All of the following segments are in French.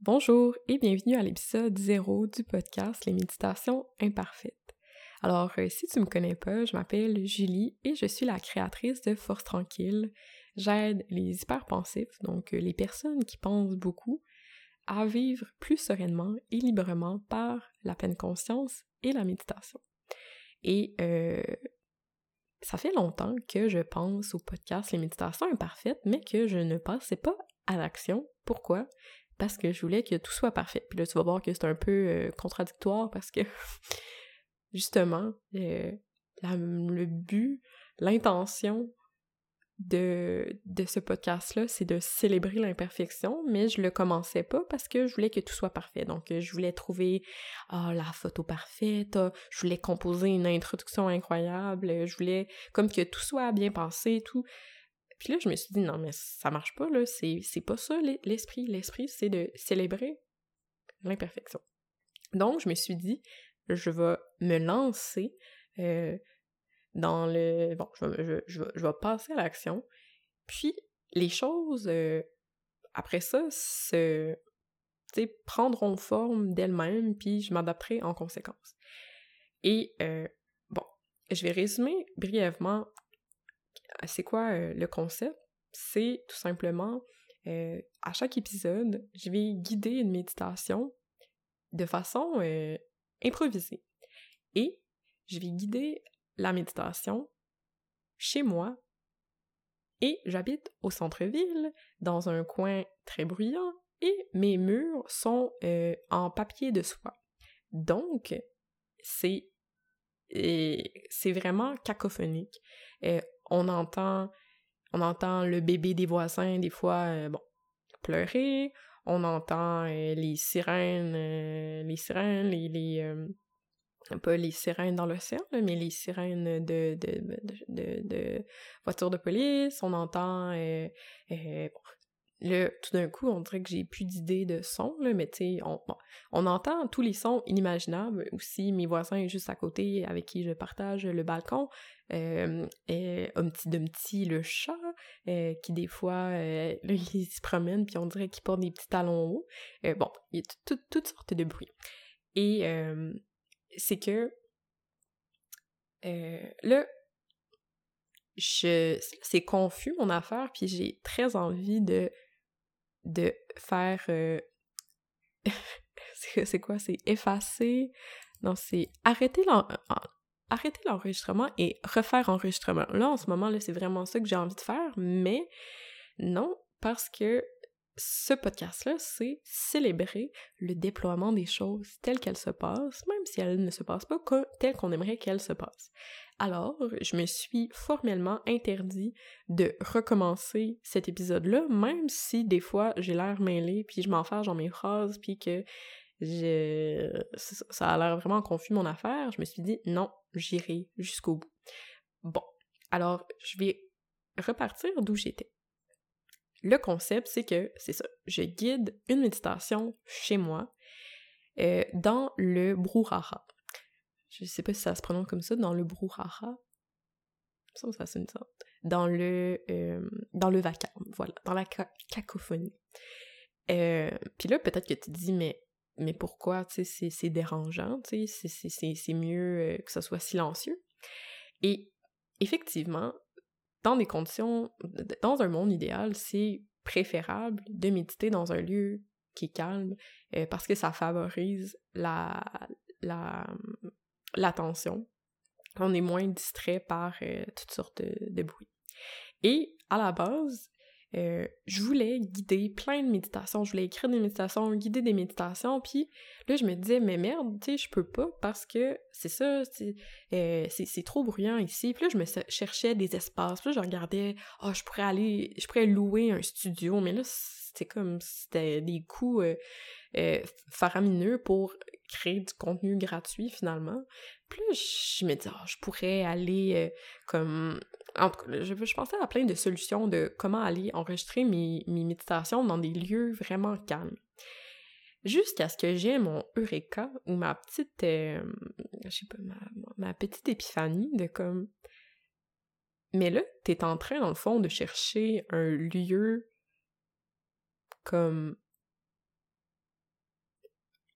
Bonjour et bienvenue à l'épisode 0 du podcast Les méditations imparfaites. Alors, euh, si tu me connais pas, je m'appelle Julie et je suis la créatrice de Force Tranquille. J'aide les hyperpensifs, donc euh, les personnes qui pensent beaucoup, à vivre plus sereinement et librement par la pleine conscience et la méditation. Et euh, ça fait longtemps que je pense au podcast Les méditations imparfaites, mais que je ne passais pas à l'action. Pourquoi? Parce que je voulais que tout soit parfait. Puis là, tu vas voir que c'est un peu euh, contradictoire parce que, justement, euh, le but, l'intention de, ce podcast-là, c'est de célébrer l'imperfection, mais je le commençais pas parce que je voulais que tout soit parfait. Donc, je voulais trouver ah, la photo parfaite, ah, je voulais composer une introduction incroyable, je voulais comme que tout soit bien pensé, tout. Puis là, je me suis dit, non, mais ça marche pas, là, c'est, pas ça l'esprit. L'esprit, c'est de célébrer l'imperfection. Donc, je me suis dit, je vais me lancer euh, dans le... Bon, je, je, je, vais passer à l'action. Puis, les choses, euh, après ça, se prendront forme d'elles-mêmes, puis je m'adapterai en conséquence. Et, euh, bon, je vais résumer brièvement c'est quoi euh, le concept? C'est tout simplement, euh, à chaque épisode, je vais guider une méditation de façon euh, improvisée. Et je vais guider la méditation chez moi et j'habite au centre-ville, dans un coin très bruyant, et mes murs sont en papier de soie. Donc, c'est c'est vraiment cacophonique on entend, on entend le bébé des voisins, des fois, euh, bon, pleurer, on entend euh, les sirènes, euh, les sirènes, les, pas les sirènes dans l'océan, mais les sirènes de, de, de, de, voitures de police, on entend Là, tout d'un coup, on dirait que j'ai plus d'idées de son, là, mais tu sais, on, on, entend tous les sons inimaginables. Aussi, mes voisins juste à côté avec qui je partage le balcon, euh, et un petit de petit le chat, euh, qui des fois, euh, il se promène, puis on dirait qu'il porte des petits talons hauts. Euh, bon, il y a toutes sortes de bruits. Et c'est que là, je, c'est confus mon affaire, puis j'ai très envie de de faire... Euh, c'est quoi? C'est effacer... Non, c'est arrêter l'enregistrement et refaire enregistrement. Là, en ce moment, là, c'est vraiment ça que j'ai envie de faire, mais non, parce que ce podcast-là, c'est célébrer le déploiement des choses telles qu'elles se passent, même si elles ne se passent pas telles qu'on aimerait qu'elles se passent. Alors, je me suis formellement interdit de recommencer cet épisode-là, même si des fois j'ai l'air mêlée, puis je m'enferme dans mes phrases, puis que ça a l'air vraiment confus mon affaire. Je me suis dit non, j'irai jusqu'au bout. Bon, alors je vais repartir d'où j'étais. Le concept, c'est que, c'est ça, je guide une méditation chez moi euh, dans le brouhaha je sais pas si ça se prononce comme ça, dans le brouhaha. Ça, ça sonne ça. Dans le, euh, dans le vacarme, voilà, dans la cacophonie. Euh, puis là, peut-être que tu te dis, mais, mais pourquoi, tu sais, c'est dérangeant, tu sais, c'est mieux euh, que ça soit silencieux. Et effectivement, dans des conditions, dans un monde idéal, c'est préférable de méditer dans un lieu qui est calme parce que ça favorise la, l'attention. On est moins distrait par euh, toutes sortes de, bruits. Et à la base, euh, je voulais guider plein de méditations, je voulais écrire des méditations, guider des méditations, puis là je me disais mais merde, tu sais, je peux pas parce que c'est ça, euh, c'est trop bruyant ici. Puis là je me cherchais des espaces, puis là je regardais, oh je pourrais aller, je pourrais louer un studio, mais là c'était comme c'était des coûts faramineux pour créer du contenu gratuit finalement. Puis là, je me dis, oh, je pourrais aller euh, comme. En tout cas, je, pensais à plein de solutions de comment aller enregistrer mes, mes méditations dans des lieux vraiment calmes. Jusqu'à ce que j'ai mon Eureka ou ma petite. Euh, je sais pas, ma petite épiphanie de comme. Mais là, t'es en train, dans le fond, de chercher un lieu comme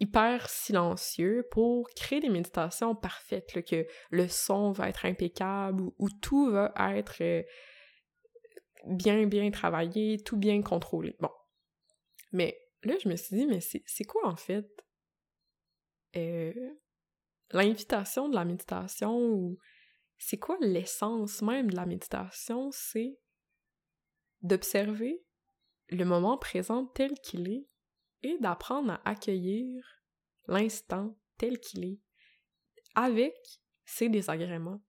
hyper silencieux pour créer des méditations parfaites, que le son va être impeccable, où, tout va être euh, bien, bien travaillé, tout bien contrôlé. Bon. Mais là, je me suis dit, mais c'est quoi en fait euh, l'invitation de la méditation ou c'est quoi l'essence même de la méditation? C'est d'observer le moment présent tel qu'il est d'apprendre à accueillir l'instant tel qu'il est avec ses désagréments.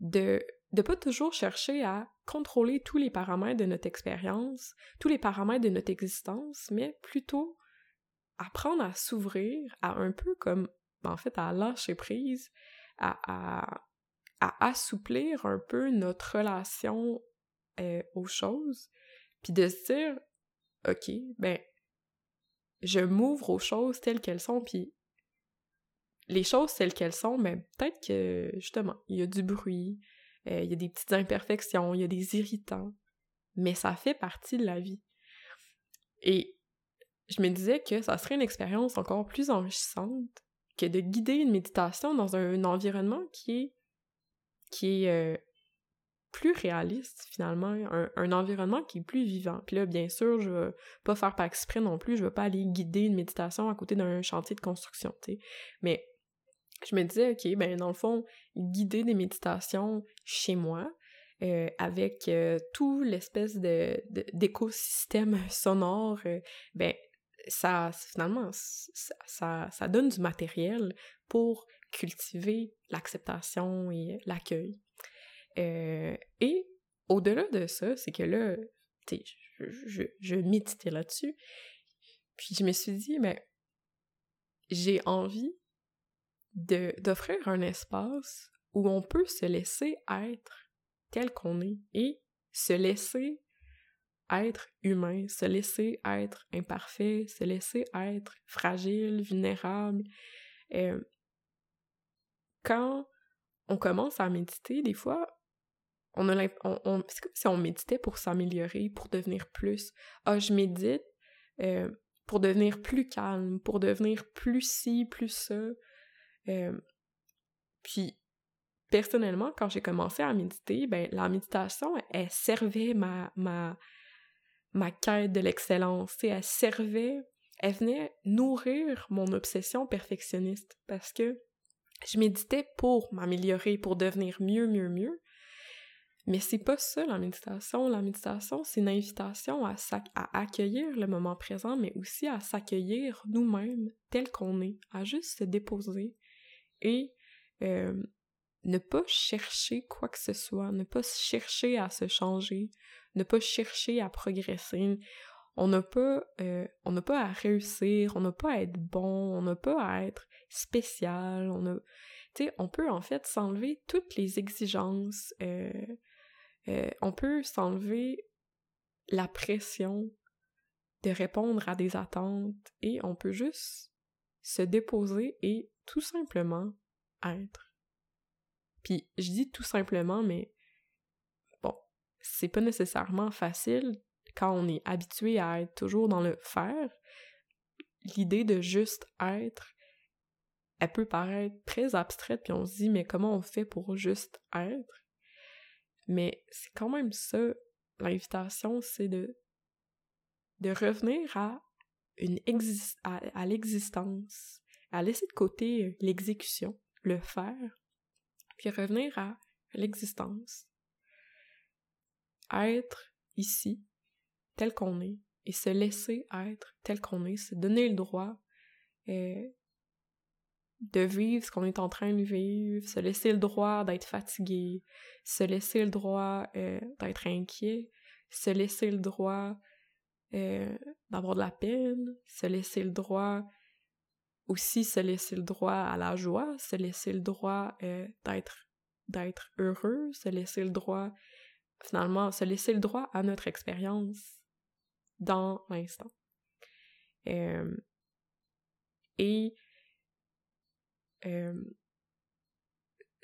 De ne pas toujours chercher à contrôler tous les paramètres de notre expérience, tous les paramètres de notre existence, mais plutôt apprendre à s'ouvrir à un peu comme, en fait, à lâcher prise, à, à, assouplir un peu notre relation euh, aux choses, puis de se dire, OK, ben, je m'ouvre aux choses telles qu'elles sont, puis les choses telles qu'elles sont, mais peut-être que, justement, il y a du bruit, euh, il y a des petites imperfections, il y a des irritants, mais ça fait partie de la vie. Et je me disais que ça serait une expérience encore plus enrichissante que de guider une méditation dans un, environnement qui est qui est euh, plus réaliste finalement, un, environnement qui est plus vivant. Puis là, bien sûr, je vais pas faire par exprès non plus, je vais pas aller guider une méditation à côté d'un chantier de construction, tu sais. Mais je me disais, ok, ben dans le fond, guider des méditations chez moi, euh, avec euh, tout l'espèce de, d'écosystème sonore, euh, ben ça, finalement, ça, ça, donne du matériel pour cultiver l'acceptation et l'accueil. Et au-delà de ça, c'est que là, tu sais, je, je, méditais là-dessus, puis je me suis dit, mais j'ai envie d'offrir un espace où on peut se laisser être tel qu'on est et se laisser être humain, se laisser être imparfait, se laisser être fragile, vulnérable. Euh, quand on commence à méditer, des fois, on a c'est comme si on méditait pour s'améliorer, pour devenir plus. Ah, je médite euh, pour devenir plus calme, pour devenir plus ci, plus ça. Euh, puis, personnellement, quand j'ai commencé à méditer, ben, la méditation, elle, servait ma, ma, ma quête de l'excellence. Elle servait, elle venait nourrir mon obsession perfectionniste parce que je méditais pour m'améliorer, pour devenir mieux, mieux, mieux. Mais c'est pas ça la méditation. La méditation, c'est une invitation à, à accueillir le moment présent, mais aussi à s'accueillir nous-mêmes tel qu'on est, à juste se déposer, et euh, ne pas chercher quoi que ce soit, ne pas chercher à se changer, ne pas chercher à progresser. On n'a pas, euh, on n'a pas à réussir, on n'a pas à être bon, on n'a pas à être spécial, on a, tu sais, on peut en fait s'enlever toutes les exigences, euh, on peut s'enlever la pression de répondre à des attentes et on peut juste se déposer et tout simplement être. Puis je dis tout simplement, mais bon, c'est pas nécessairement facile quand on est habitué à être toujours dans le faire. L'idée de juste être, elle peut paraître très abstraite, puis on se dit, mais comment on fait pour juste être? Mais c'est quand même ça, l'invitation, c'est de, de revenir à, à l'existence, à laisser de côté l'exécution, le faire, puis revenir à l'existence. Être ici, tel qu'on est, et se laisser être tel qu'on est, se donner le droit euh, de vivre ce qu'on est en train de vivre, se laisser le droit d'être fatigué, se laisser le droit euh, d'être inquiet, se laisser le droit d'avoir de la peine, se laisser le droit aussi se laisser le droit à la joie, se laisser le droit euh, d'être d'être heureux, se laisser le droit finalement se laisser le droit à notre expérience dans l'instant. Euh, et euh,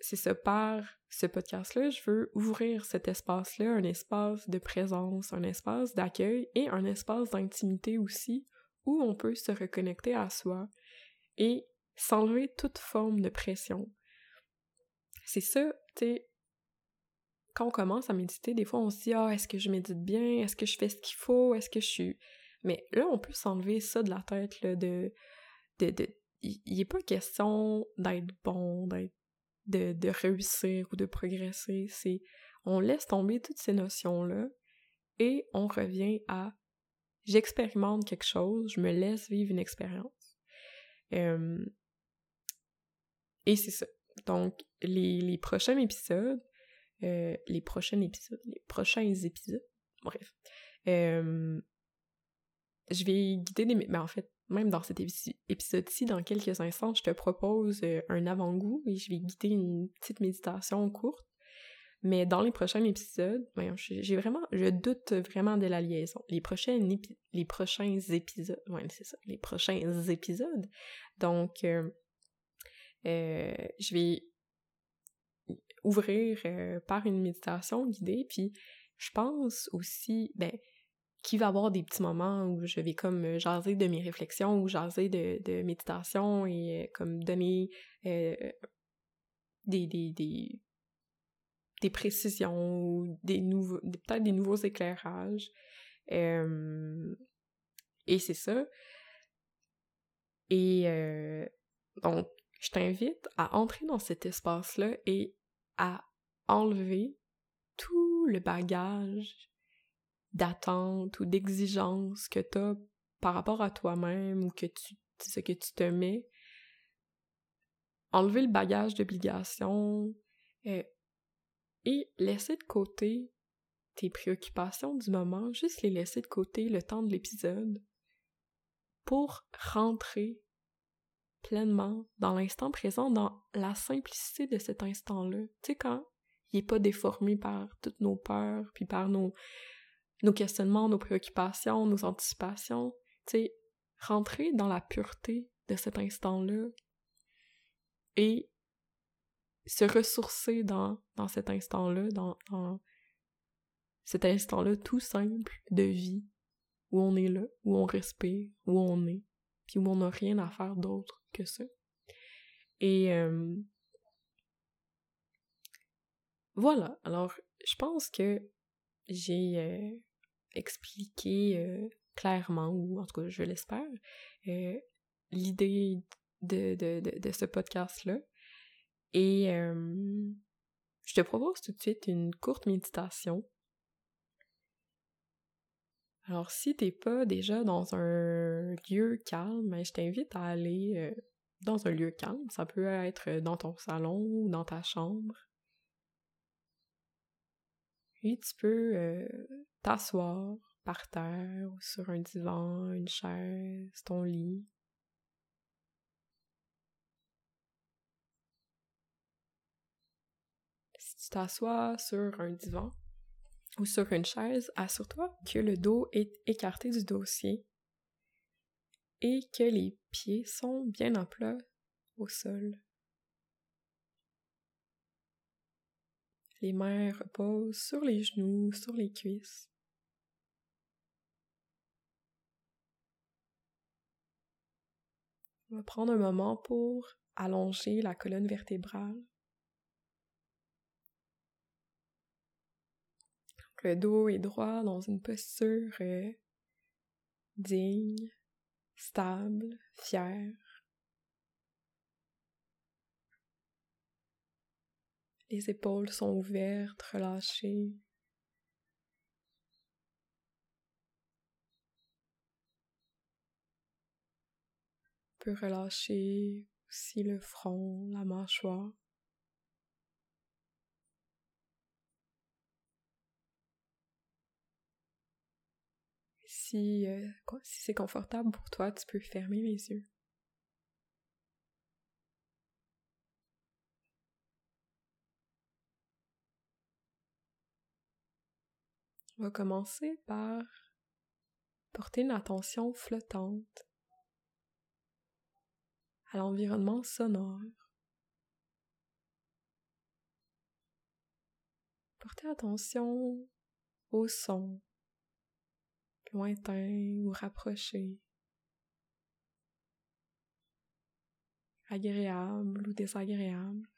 c'est ça, par ce podcast-là, je veux ouvrir cet espace-là, un espace de présence, un espace d'accueil et un espace d'intimité aussi, où on peut se reconnecter à soi, et s'enlever toute forme de pression. C'est ça, tu sais, quand on commence à méditer, des fois on se dit Ah, est-ce que je médite bien? Est-ce que je fais ce qu'il faut? Est-ce que je suis? Mais là, on peut s'enlever ça de la tête, là, de. de, de... Il n'est pas question d'être bon, d'être. De, de réussir ou de progresser. C'est. On laisse tomber toutes ces notions-là et on revient à j'expérimente quelque chose, je me laisse vivre une expérience. Et c'est ça. Donc, les, les prochains épisodes, euh, les prochains épisodes, les prochains épisodes, bref, je vais guider des... Mais ben, en fait, même dans cet épisode-ci, dans quelques instants, je te propose un avant-goût et je vais guider une petite méditation courte mais dans les prochains épisodes, j'ai vraiment, je doute vraiment de la liaison. Les prochains, les prochains épisodes, ouais, c'est ça, les prochains épisodes. Donc, euh, euh, je vais ouvrir euh, par une méditation guidée, puis je pense aussi, ben, qu'il va avoir des petits moments où je vais comme jaser de mes réflexions ou jaser de, de méditation et comme donner des, des, précisions ou des nouveaux, peut-être des nouveaux éclairages. Euh, et c'est ça. Et euh, donc, je t'invite à entrer dans cet espace-là et à enlever tout le bagage d'attente ou d'exigence que tu as par rapport à toi-même ou que tu ce que tu te mets. Enlever le bagage d'obligation, euh, et laisser de côté tes préoccupations du moment, juste les laisser de côté le temps de l'épisode pour rentrer pleinement dans l'instant présent, dans la simplicité de cet instant-là. Tu sais, quand il n'est pas déformé par toutes nos peurs, puis par nos, nos questionnements, nos préoccupations, nos anticipations, tu sais, rentrer dans la pureté de cet instant-là et se ressourcer dans, dans cet instant-là, dans, dans cet instant-là tout simple de vie, où on est là, où on respire, où on est, puis où on n'a rien à faire d'autre que ça. Et euh, voilà, alors je pense que j'ai euh, expliqué euh, clairement, ou en tout cas je l'espère, l'idée de, de, de, ce podcast-là. Et je te propose tout de suite une courte méditation. Alors, si t'es pas déjà dans un lieu calme, ben, je t'invite à aller dans un lieu calme. Ça peut être dans ton salon ou dans ta chambre. Tu peux t'asseoir par terre ou sur un divan, une chaise, ton lit. tu t'assois sur un divan ou sur une chaise, assure-toi que le dos est écarté du dossier et que les pieds sont bien en plat au sol. Les mains reposent sur les genoux, sur les cuisses. On va prendre un moment pour allonger la colonne vertébrale. Le dos est droit dans une posture euh, digne, stable, fière. Les épaules sont ouvertes, relâchées. On peut relâcher aussi le front, la mâchoire. Si, euh, si c'est confortable pour toi, tu peux fermer les yeux. On va commencer par porter une attention flottante à l'environnement sonore. Porter attention au son lointain ou rapproché. agréables ou désagréables.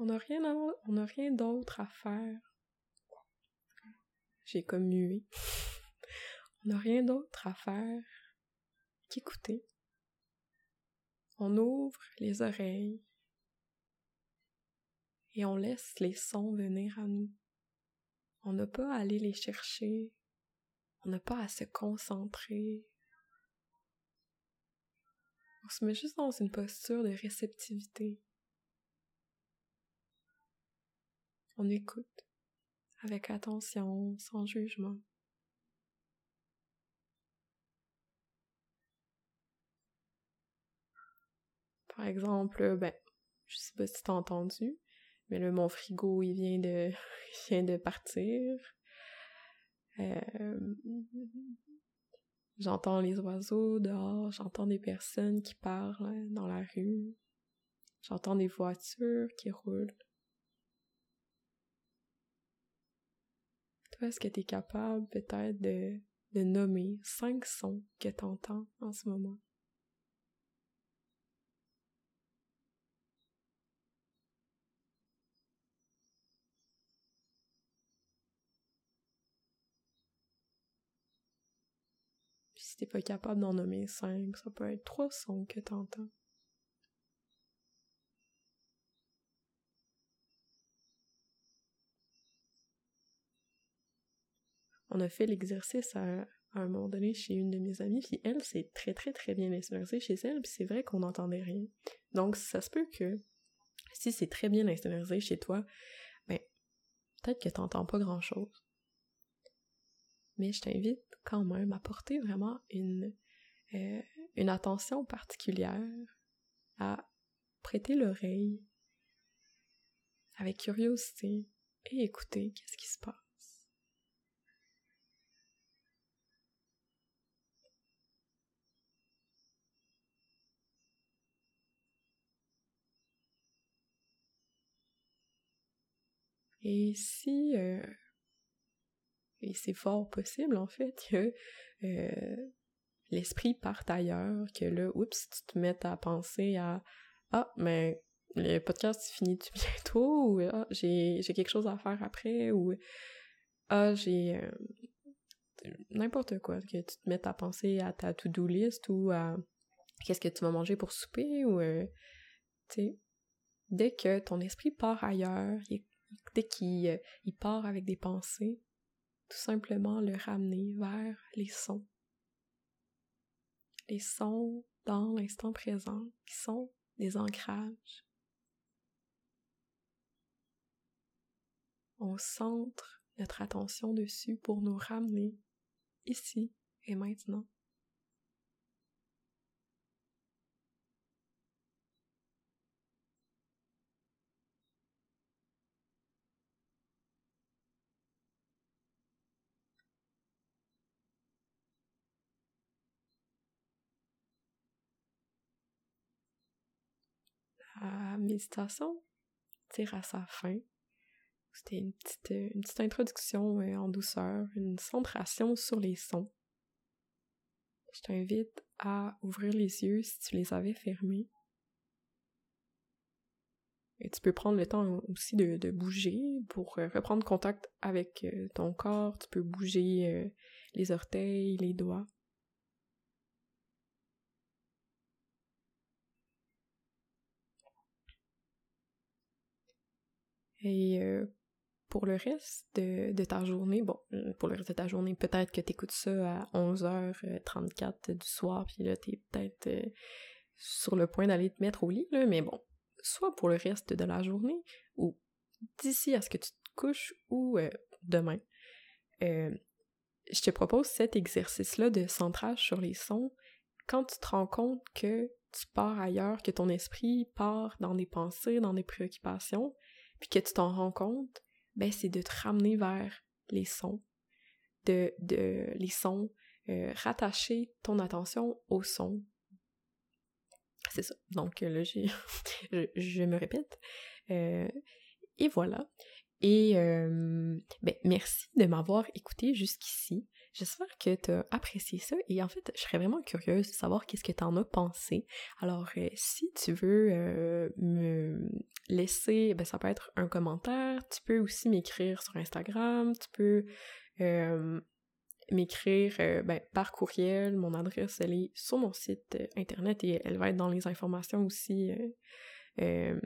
On n'a rien, rien d'autre à faire. J'ai comme mué. on n'a rien d'autre à faire qu'écouter. On ouvre les oreilles et on laisse les sons venir à nous. On n'a pas à aller les chercher, on n'a pas à se concentrer. On se met juste dans une posture de réceptivité. On écoute avec attention, sans jugement. Par exemple, ben, je sais pas si t'as entendu, mais là, mon frigo, il vient de, vient de partir. Euh, j'entends les oiseaux dehors, j'entends des personnes qui parlent dans la rue, j'entends des voitures qui roulent. Est-ce que tu es capable peut-être de, nommer cinq sons que tu entends en ce moment? Puis si t'es pas capable d'en nommer cinq, ça peut être trois sons que tu on a fait l'exercice à, un moment donné chez une de mes amies, puis elle, c'est très très très bien insonorisé chez elle, puis c'est vrai qu'on n'entendait rien. Donc ça se peut que si c'est très bien insonorisé chez toi, ben peut-être que t'entends pas grand-chose. Mais je t'invite quand même à porter vraiment une, euh, une attention particulière, à prêter l'oreille avec curiosité et écouter qu'est-ce qui se passe. Et si, euh, et c'est fort possible en fait que euh, l'esprit parte ailleurs, que là, oups, tu te mettes à penser à ah, mais le podcast finit-tu bientôt ou ah, j'ai, quelque chose à faire après ou ah, j'ai euh, n'importe quoi, que tu te mettes à penser à ta to-do list ou à qu'est-ce que tu vas manger pour souper ou tu sais, dès que ton esprit part ailleurs, il dès qu'il euh, part avec des pensées, tout simplement le ramener vers les sons. Les sons dans l'instant présent qui sont des ancrages. On centre notre attention dessus pour nous ramener ici et maintenant. La méditation tire à sa fin. C'était une petite, petite introduction euh, en douceur, une centration sur les sons. Je t'invite à ouvrir les yeux si tu les avais fermés. Et tu peux prendre le temps aussi de, bouger pour euh, reprendre contact avec euh, ton corps. Tu peux bouger les orteils, les doigts. Et euh, pour le reste de, ta journée, bon, euh, pour le reste de ta journée, peut-être que tu écoutes ça à 11h34 du soir, puis là, t'es peut-être euh, sur le point d'aller te mettre au lit, là, mais bon, soit pour le reste de la journée, ou d'ici à ce que tu te couches, ou demain, je te propose cet exercice-là de centrage sur les sons quand tu te rends compte que tu pars ailleurs, que ton esprit part dans des pensées, dans des préoccupations, puis que tu t'en rends compte, ben c'est de te ramener vers les sons, de, de les sons, euh, rattacher ton attention aux sons. c'est ça. Donc là, j'ai, je, me répète. et voilà. Et ben, merci de m'avoir écouté jusqu'ici. J'espère que tu as apprécié ça et en fait, je serais vraiment curieuse de savoir qu'est-ce que tu en as pensé. Alors, euh, si tu veux euh, me laisser, ben, ça peut être un commentaire, tu peux aussi m'écrire sur Instagram, tu peux euh, m'écrire ben, par courriel, mon adresse elle est sur mon site internet et elle va être dans les informations aussi de,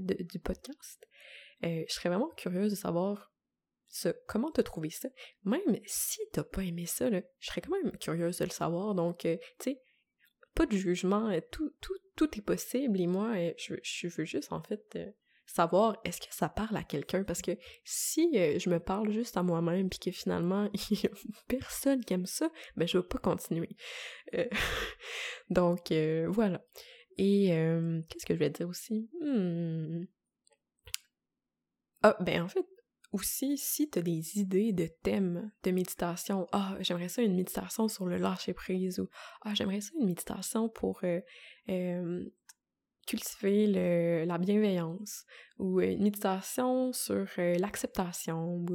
du podcast. je serais vraiment curieuse de savoir comment t'as trouvé ça? Même si t'as pas aimé ça, je serais quand même curieuse de le savoir. Donc, euh, tu sais, pas de jugement, euh, tout, tout, tout est possible. Et moi, euh, je, je veux juste, en fait, savoir est-ce que ça parle à quelqu'un? Parce que si je me parle juste à moi-même, puis que finalement, il y a personne qui aime ça, ben, je vais pas continuer. donc, voilà. Et qu'est-ce que je vais dire aussi? Hmm. Ah, ben en fait, aussi, si tu as des idées de thèmes de méditation, ah, j'aimerais ça une méditation sur le lâcher-prise ou ah, j'aimerais ça une méditation pour euh, euh, cultiver le, la bienveillance ou euh, une méditation sur l'acceptation ou,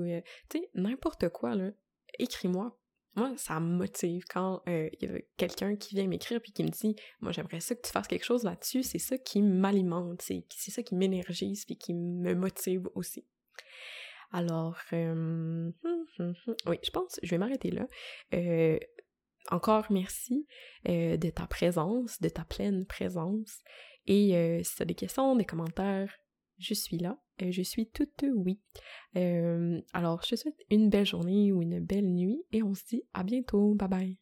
tu sais, n'importe quoi, là, écris-moi. Moi, ça me motive quand il y a quelqu'un qui vient m'écrire puis qui me dit Moi, j'aimerais ça que tu fasses quelque chose là-dessus. C'est ça qui m'alimente, c'est ça qui m'énergise puis qui me motive aussi. Alors, euh, oui, je pense, je vais m'arrêter là. Euh, encore merci euh, de ta présence, de ta pleine présence. Et si tu as des questions, des commentaires, je suis là. je suis toute oui. alors, je te souhaite une belle journée ou une belle nuit et on se dit à bientôt. Bye bye.